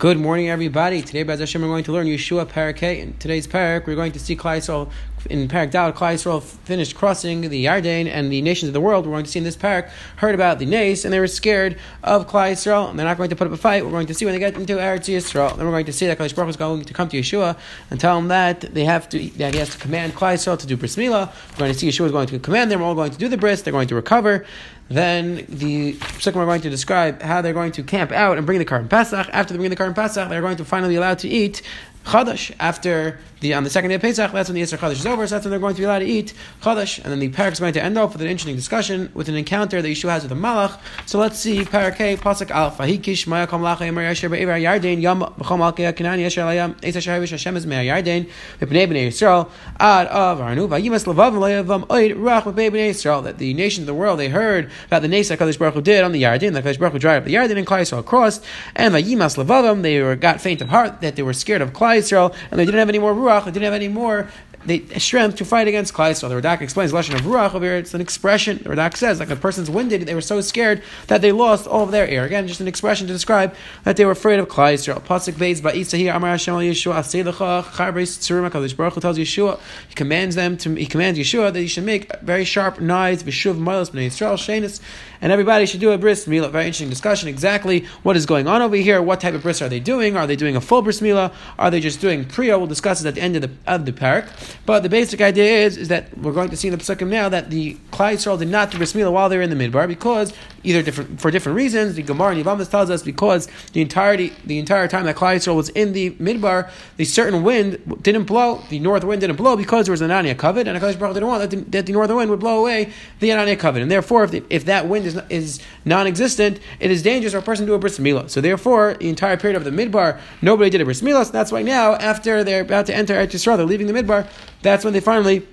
Good morning, everybody. Today, Bez Hashem, we're going to learn Yeshua Parak. In today's Parak, we're going to see Klal Yisrael, in Parak Dal, Klal Yisrael finished crossing the Yarden and the nations of the world. We're going to see in this Parak, heard about the Nace, and they were scared of Klal Yisrael, and they're not going to put up a fight. We're going to see when they get into Eretz Yisrael. Then we're going to see that Klal Yisrael is going to come to Yeshua and tell him that they have to, that he has to command Klal Yisrael to do Bris Milah. We're going to see Yeshua is going to command them. We're all going to do the Bris. They're going to recover. Then the second we're going to describe how they're going to camp out and bring the Karban Pesach. After they bring the Karban Pesach, they're going to finally be allowed to eat Chadash after the on the second day of Pesach. That's when the Yisr Chadash is over. So that's when they're going to be allowed to eat Chadash. And then the parak is going to end off with an interesting discussion with an encounter that Yeshua has with the Malach. So let's see parak A pasuk Al Fahikish Maya Kam Lacha Yamar Yasher Be'ever Yarden Yam B'chom Alkei Kanan Yasher Layam Eis Asher Hashem is Mea Yarden B'nei B'nei Yisrael Ad Av Arnu Vayimas Lavav Layavam Oid Ruach B'nei B'nei Yisrael that the nations of the world they heard about the Nesa Kadosh Baruch Hu did on the Yarden. The Kadosh Baruch Hu dried up the Yarden and Klal Yisrael crossed. And Vayimas Lavavam they were got faint of heart that they were scared of Klal Yisrael and they didn't have any more ruach, they didn't have any more they, strength to fight against Klal So the Radak explains the lesson of ruach over here. It's an expression. The Radak says like a person's winded. They were so scared that they lost all of their air. Again, just an expression to describe that they were afraid of Klal Yisrael. Pasuk beis ba'isa Amar Hashem al Yeshua aseilecha charbes tzurim Hakadosh Baruch Hu tells Yeshua he commands them to he commands Yeshua that he should make very sharp knives v'shuv milos b'nei Yisrael shenis and everybody should do a bris milah. Very interesting discussion. Exactly what is going on over here. What type of bris are they doing? Are they doing a full bris milah? Are they just doing priya? We'll discuss it at the end of the of the parak. But the basic idea is, is that we're going to see in the Pesukim now that the Klal Yisrael did not do bris milah while they were in the midbar because either different for different reasons. The Gemara and Yevamos tells us because the entirety the entire time that Klal Yisrael was in the midbar, the certain wind didn't blow. The north wind didn't blow because there was an Ananei Kavod, and Hakadosh Baruch didn't want that the, that the northern wind would blow away the Ananei Kavod, and therefore if, the, if that wind is is non-existent, it is dangerous for a person to do a bris milah. So therefore, the entire period of the midbar, nobody did a bris milah. So that's why now, after they're about to enter Eretz Yisrael, they're leaving the midbar. That's when they finally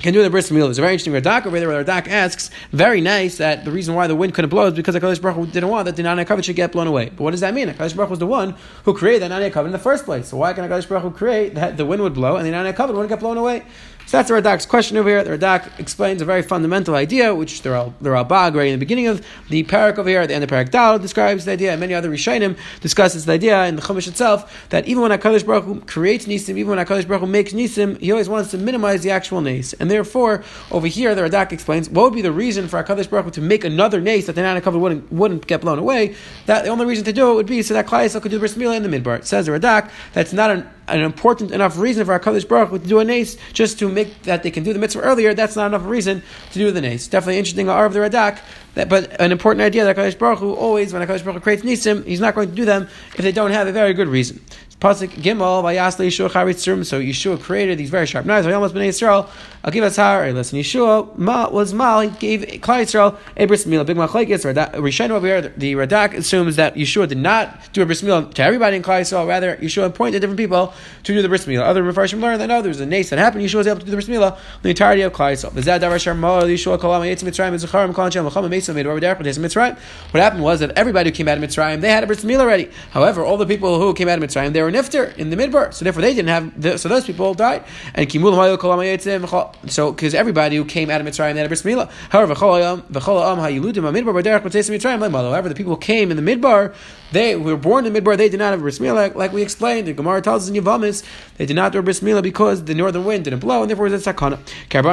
can do the bris milah. It's a very interesting Radak over there where Radak asks, very nice, that the reason why the wind couldn't blow is because HaKadosh Baruch Hu didn't want that the Nanya Kavod should get blown away. But what does that mean? HaKadosh Baruch Hu was the one who created the Nanya Kavod in the first place. So why can HaKadosh Baruch Hu create that the wind would blow and the Nanya Kavod wouldn't get blown away? So that's the Radak's question over here. The Radak explains a very fundamental idea, which the Ralbag right in the beginning of the parak over here, at the end of the parak Dal, describes the idea, and many other Rishonim discusses the idea in the Chumash itself that even when Hakadosh Baruch Hu creates nisim, even when Hakadosh Baruch Hu makes nisim, he always wants to minimize the actual nace, and therefore over here the Radak explains what would be the reason for Hakadosh Baruch Hu to make another nace that the Nana cover wouldn't wouldn't get blown away. That the only reason to do it would be so that Klal could do the bris milah in the midbar. It says the Radak that's not an, an important enough reason for Hakadosh Baruch Hu to do a nace just to make that they can do the mitzvah earlier, that's not enough reason to do the nace. Definitely interesting R of the Radak, that, but an important idea that Hakadosh Baruch Hu always, when Hakadosh Baruch Hu creates nisim, he's not going to do them if they don't have a very good reason. Pasuk Gimel Vayasle Yeshua Charitzurim. So Yeshua created these very sharp knives. Vayamas Bnei Yisrael. I'll give us how. Listen, Yeshua ma, was mal. He gave Klal Yisrael a bris milah. Big machlekes. Rishon over here. The Radak assumes that Yeshua did not do a bris milah to everybody in Klal Yisrael. Rather, Yeshua appointed different people to do the bris milah. Other Mepharshim learned that no, there was a nace that happened. Yeshua was able to do the bris milah the entirety of Klal Yisrael. V'zad davar sharma Yeshua kolam yitzim mitzrayim v'zacharim kol anshem l'cham mesim made over there mitzrayim. What happened was that everybody who came out of Mitzrayim they had a bris milah already. However, all the people who came out of Mitzrayim they were nifter in the midbar. So therefore, they didn't have. The, so those people died. And So because everybody who came out of Mitzrayim had a bris milah. However, However, the people who came in the midbar, they were born in the midbar. They did not have a bris milah, like, like, we explained. The Gemara tells us in Yevamos they did not do a bris milah because the northern wind didn't blow, and therefore it was a sakana. Klal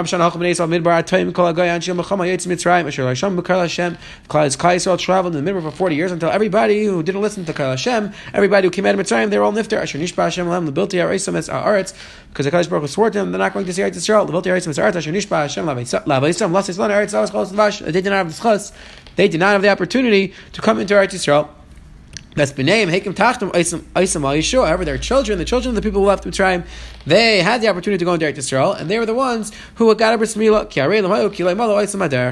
traveled in the midbar for forty years until everybody who didn't listen to Kal Hashem, everybody who came out of Mitzrayim, they were all nifter. Asher nishba Hashem Lam Lebilti Harisim Es Haaretz because the Kadosh Baruch swore to them they're not going to see Eretz Yisrael. Lebilti Harisim Es Haaretz Asher Nishba Hashem Lavaisam Las Yisrael Eretz Alas Chos Vash. They did not have the chus. They did not have the opportunity to come into Eretz Yisrael. That's b'neim hekim tachtim oisam al Yeshua. However, their children, the children of the people who left Mitzrayim, they had the opportunity to go into Eretz Yisrael, and they were the ones who got a bris milah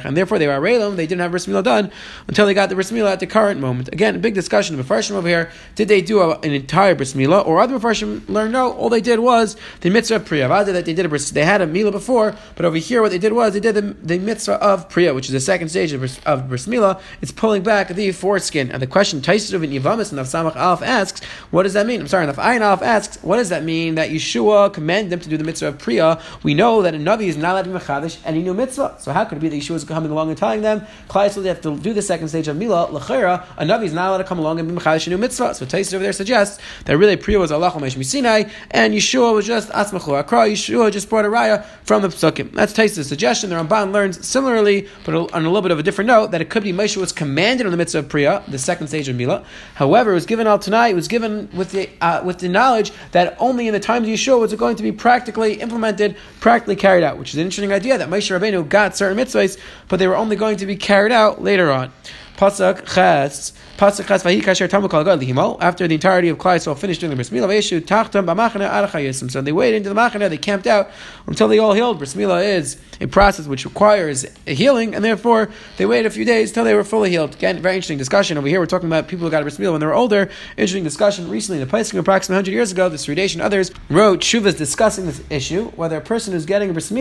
and therefore they were arelim. They didn't have bris milah done until they got the bris milah at the current moment. Again, big discussion of Mepharshim over here. Did they do an entire bris milah, or other Mepharshim learned no? All they did was the mitzvah of priya. That they did a bris, they had a milah before, but over here what they did was they did the, the mitzvah of priya, which is the second stage of bris, of milah. It's pulling back the foreskin. And the question, Taisus of Yivam Lamas and Samach Alf asks, what does that mean? I'm sorry, Naf Ayin Alf asks, what does that mean that Yeshua commanded them to do the mitzvah of Priya? We know that a Navi is not allowed to be Mechadish any new mitzvah. So how could it be that Yeshua is coming along and telling them, Klal they have to do the second stage of Mila, Lechera, a Navi is not allowed to come along and be Mechadish a new mitzvah. So Taisa over there suggests that really Priya was Allah Sinai, and Yeshua was just Asmachu Akra. Yeshua just brought a raya from the Psukim. That's Taisa's suggestion. The Ramban learns similarly, but on a little bit of a different note, that it could be Moshe was commanded on the mitzvah of Priya, the second stage of Mila. However, it was given out tonight, it was given with the, uh, with the knowledge that only in the times of Yeshua was it going to be practically implemented, practically carried out, which is an interesting idea that Moshe Rabbeinu got certain mitzvahs, but they were only going to be carried out later on. Pasuk Ches Pasuk Chas Vahi Kasher Tamu Kol. After the entirety of Klal Yisrael finished doing the bris milah, Tachtam B'Machane Arachayisim. So they waited into the Machane, they camped out until they all healed. Bris is a process which requires healing, and therefore they waited a few days until they were fully healed. Again, very interesting discussion over here. We're talking about people who got a bris when they were older. Interesting discussion recently. In the Paiskim approximately 100 years ago, the Seridei Eish and others wrote shuvas discussing this issue whether a person who's getting a bris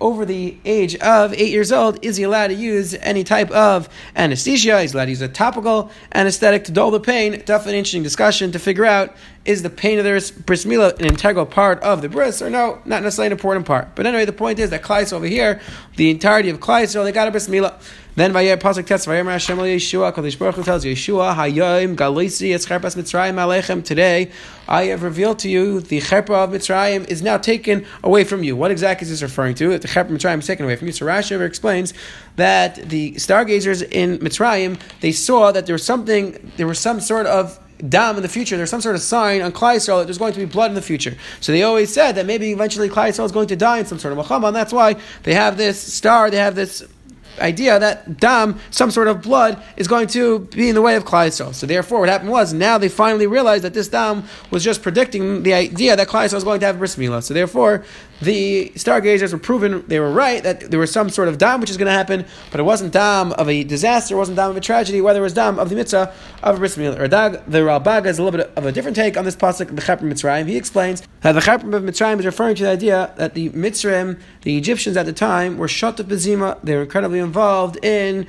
over the age of eight years old is he allowed to use any type of anesthesia? He's allowed to use a topical anesthetic to dull the pain. Definitely an interesting discussion to figure out is the pain of the bris milah an integral part of the bris or no, not necessarily an important part. But anyway, the point is that Klais over here, the entirety of Klais, they got a bris milah. Then Vayir Pasuk Tes Vayir Hashem Yeshua Kadosh Baruch Hu tells Yeshua Hayom Galisi Escharpas Mitzrayim Alechem. Today I have revealed to you the Cherpa of Mitzrayim is now taken away from you. What exactly is this referring to? That the Cherpa of Mitzrayim is taken away from you. So Rashi ever explains that the stargazers in Mitzrayim they saw that there was something, there was some sort of dam in the future. There's some sort of sign on Klal that there's going to be blood in the future. So they always said that maybe eventually Klal is going to die in some sort of Muhammad, and that's why they have this star, they have this idea that dam, some sort of blood, is going to be in the way of Klal. So therefore, what happened was now they finally realized that this dam was just predicting the idea that Klal Yisrael was going to have bris milah. So therefore, the stargazers were proven they were right that there was some sort of dam which is going to happen, but it wasn't dam of a disaster, it wasn't dam of a tragedy, whether it was dam of the mitzvah of a bris dag, the Ralbag has a little bit of a different take on this pasuk, the Cheprim Mitzrayim. He explains that the Cheprim of Mitzrayim is referring to the idea that the Mitzrayim, the Egyptians at the time, were shut to bezima. They were incredibly involved in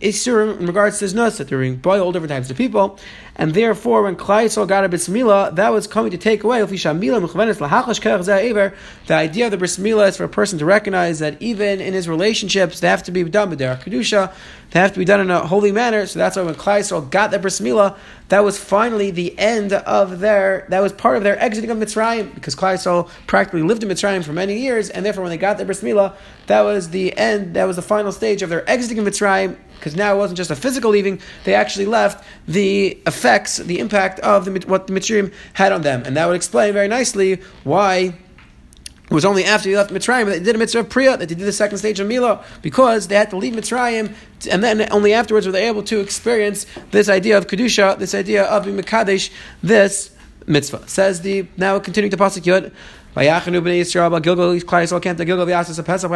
Isurim in regards to Znus, that they're being all different types of people, and therefore when Klal Yisrael got a bris milah, that was coming to take away the idea of the bris milah is for a person to recognize that even in his relationships, they have to be done with their kedusha, they have to be done in a holy manner. So that's why when Klal Yisrael got that bris milah, that was finally the end of their, that was part of their exiting of Mitzrayim, because Klal Yisrael practically lived in Mitzrayim for many years, and therefore when they got their bris milah, that was the end, that was the final stage of their exiting of Mitzrayim, because now it wasn't just a physical leaving; they actually left the effects, the impact of the, what the Mitzrayim had on them, and that would explain very nicely why. It was only after they left Mitzrayim that they did a mitzvah of Priya, that they did the second stage of Milo, because they had to leave Mitzrayim, and then only afterwards were they able to experience this idea of Kedusha, this idea of Mikadesh, this mitzvah. Says the, now continuing to Pasuk Yud, Vayachanu b'nei Yisrael ba Gilgal Klal. Gilgal a Pesach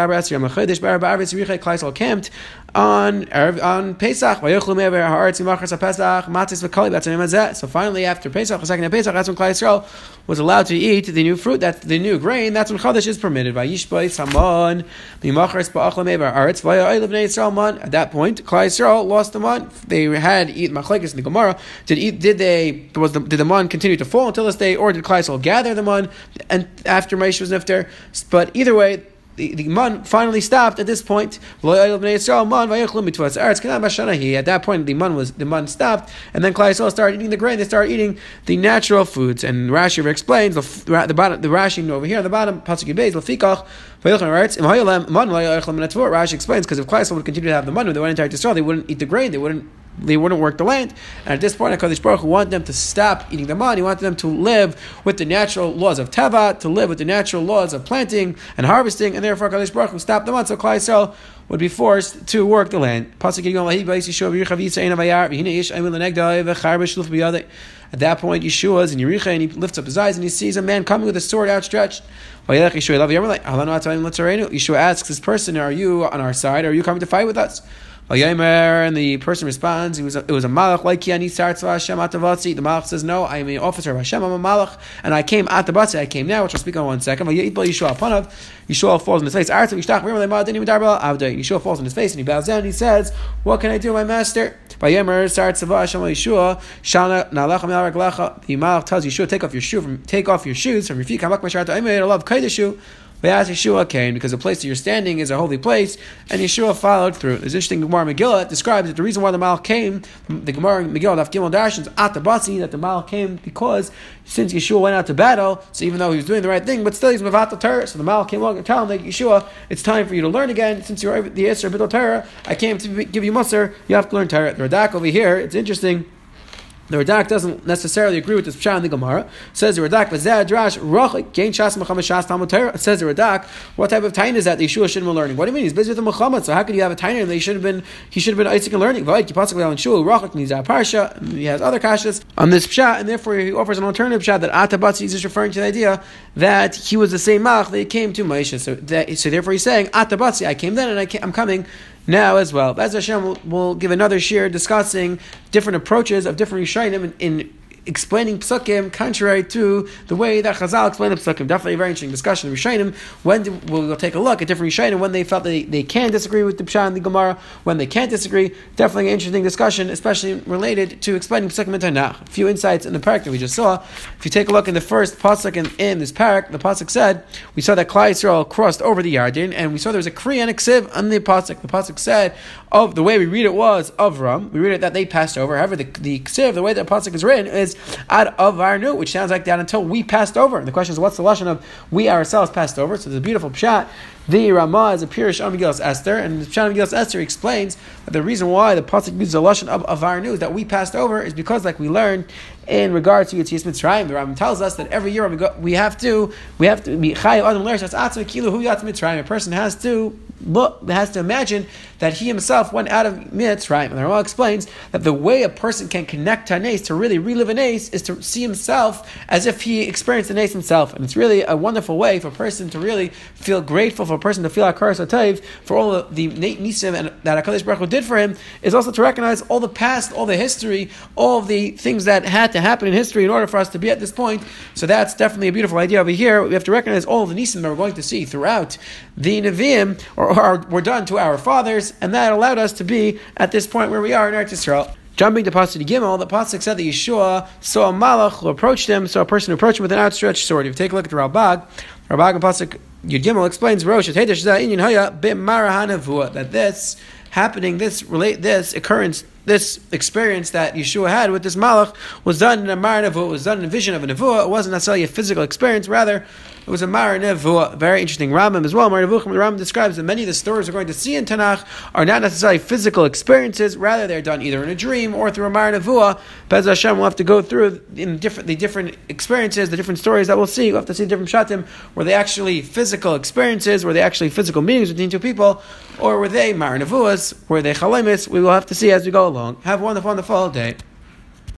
Klal on on Pesach. Vayachlu me'aver ha'aretz yimachas a Pesach matzis v'kali. So finally, after Pesach, the second Pesach, that's when Klal Yisrael was allowed to eat the new fruit, that's the new grain. That's when Chodesh is permitted. Vayishbay Samon mimachas me'aver ha'aretz b'nei Yisrael man. At that point, Klal Yisrael lost the man. They had eat machlekes in the Gemara. Did eat? Did they? Was the, did the man continue to fall until this day, or did Klal Yisrael gather the man and after Moshe was nifter. But either way, the, the man finally stopped at this point. At that point, the man was the man stopped, and then Klal started eating the grain. They started eating the natural foods. And Rashi explains the, the bottom, the Rashi over here on the bottom, pasuk Beis lefikach. Rashi explains because if Klal would continue to have the Israel, they wouldn't eat the grain, they wouldn't they wouldn't work the land. And at this point, HaKadosh Baruch Hu wanted them to stop eating the man. He wanted them to live with the natural laws of Teva, to live with the natural laws of planting and harvesting, and therefore HaKadosh Baruch Hu stopped the man. So Klal Yisrael would be forced to work the land. At that point, Yeshua is in Yericha and he lifts up his eyes and he sees a man coming with a sword outstretched. Yeshua asks this person, Are you on our side? Are you coming to fight with us? And the person responds, it was a, a malach like Kiani Sartzva Hashem Atavatzi. The malach says, No, I am an officer of Hashem, I'm a malach, and I came at the batzi, I came now, which I'll speak on one second. Yeshua falls on his face. Yeshua falls on his face and he bows down and he says, What can I do, my master? Vayemer Sar Tzava Hashem Yeshua Shana Nalecha Me'al Raglecha. The Malach tells Yeshua take off your shoe from take off your shoes from your feet. Kamak Mashar Ta'imei Love Kaideshu. Vayas Yeshua came because the place that you're standing is a holy place, and Yeshua followed through. There's interesting Gemara Megillah describes that the reason why the Mal came, the Gemara Megillah Daf Gimel Darshans at the Basi, that the Mal came because since Yeshua went out to battle, so even though he was doing the right thing, but still he's Mavat Torah. So the Mal came along and tell him that Yeshua, it's time for you to learn again. Since you're the Yisra Bidol Torah, I came to give you Musar. You have to learn Torah. The Radak over here, it's interesting. The Radak doesn't necessarily agree with this pshat in the Gemara. says the Radak, drash rochik gain shas mechama shas talmud says the Radak, what type of tain is that the Yeshua shouldn't be learning? What do you mean? He's busy with the Muhammad, so how could you have a tain and he should have been he should have been Isaac and learning? Vayit possibly on shul rochik needs a parsha. He has other kashas on this pshat, and therefore he offers an alternative pshat that Atabatzi is just referring to the idea that he was the same mach that he came to Moshe. So, that, so therefore he's saying Atabatzi, I came then and I am coming now as well. As Hashem will, will give another share discussing different approaches of different Rishayim in, in explaining psukim contrary to the way that Chazal explained the psukim. Definitely a very interesting discussion of Rishayim. When do, we'll take a look at different Rishayim when they felt they, they can disagree with the Pshat and the Gemara, when they can't disagree. Definitely an interesting discussion, especially related to explaining psukim in Tanakh. A few insights in the parak that we just saw. If you take a look in the first pasuk in, in this parak, the pasuk said we saw that Klal Yisrael crossed over the Yarden, and we saw there was a Kriya and a Ksiv on the pasuk. The pasuk said of the way we read it was of Avram. We read it that they passed over. However, the the the way that pasuk is written is ad avarnu, which sounds like that until we passed over. And the question is, what's the lesson of we ourselves passed over? So there's a beautiful pshat. The Ramah is a Pirish Amigilas Esther, and the Pshat Esther explains that the reason why the pasuk uses the lesson of avarnu that we passed over is because, like we learned in regards to Yitzias Mitzrayim, the Rambam tells us that every year we have to we have to be chayav adam l'eretz kilu hu yatz Mitzrayim. A person has to look has to imagine that he himself went out of Mitzrayim. And the Rambam explains that the way a person can connect to an ace, to really relive an ace, is to see himself as if he experienced an ace himself. And it's really a wonderful way for a person to really feel grateful, for a person to feel Akar Satayv, for all the Nisim and that HaKadosh Baruch Hu did for him, is also to recognize all the past, all the history, all the things that had to happen in history in order for us to be at this point. So that's definitely a beautiful idea over here. We have to recognize all the Nisim that we're going to see throughout the Nevi'im, or, or were done to our fathers, and that allowed us to be at this point where we are in Eretz Yisrael. Jumping to Pasuk Gimel, the Pasuk said that Yeshua saw a malach who approached him, saw a person who approached him with an outstretched sword. If you take a look at the Ralbag, Ralbag and Pasuk Yud explains Rosh that this happening, this relate this occurrence, this experience that Yeshua had with this malach was done in a mar it was done in a vision of a nevuah. It wasn't necessarily a physical experience, rather it was a Mar Nevuah, very interesting Rambam as well. Moreh Nevuchim, the Rambam describes that many of the stories we're going to see in Tanakh are not necessarily physical experiences, rather they're done either in a dream or through a Mar Nevuah. Bez Hashem will have to go through in different the different experiences, the different stories that we'll see. We'll have to see different shatim were they actually physical experiences, were they actually physical meetings between two people, or were they Mar Nevuahs, were they Chalemis? We will have to see as we go along. Have a wonderful, wonderful day.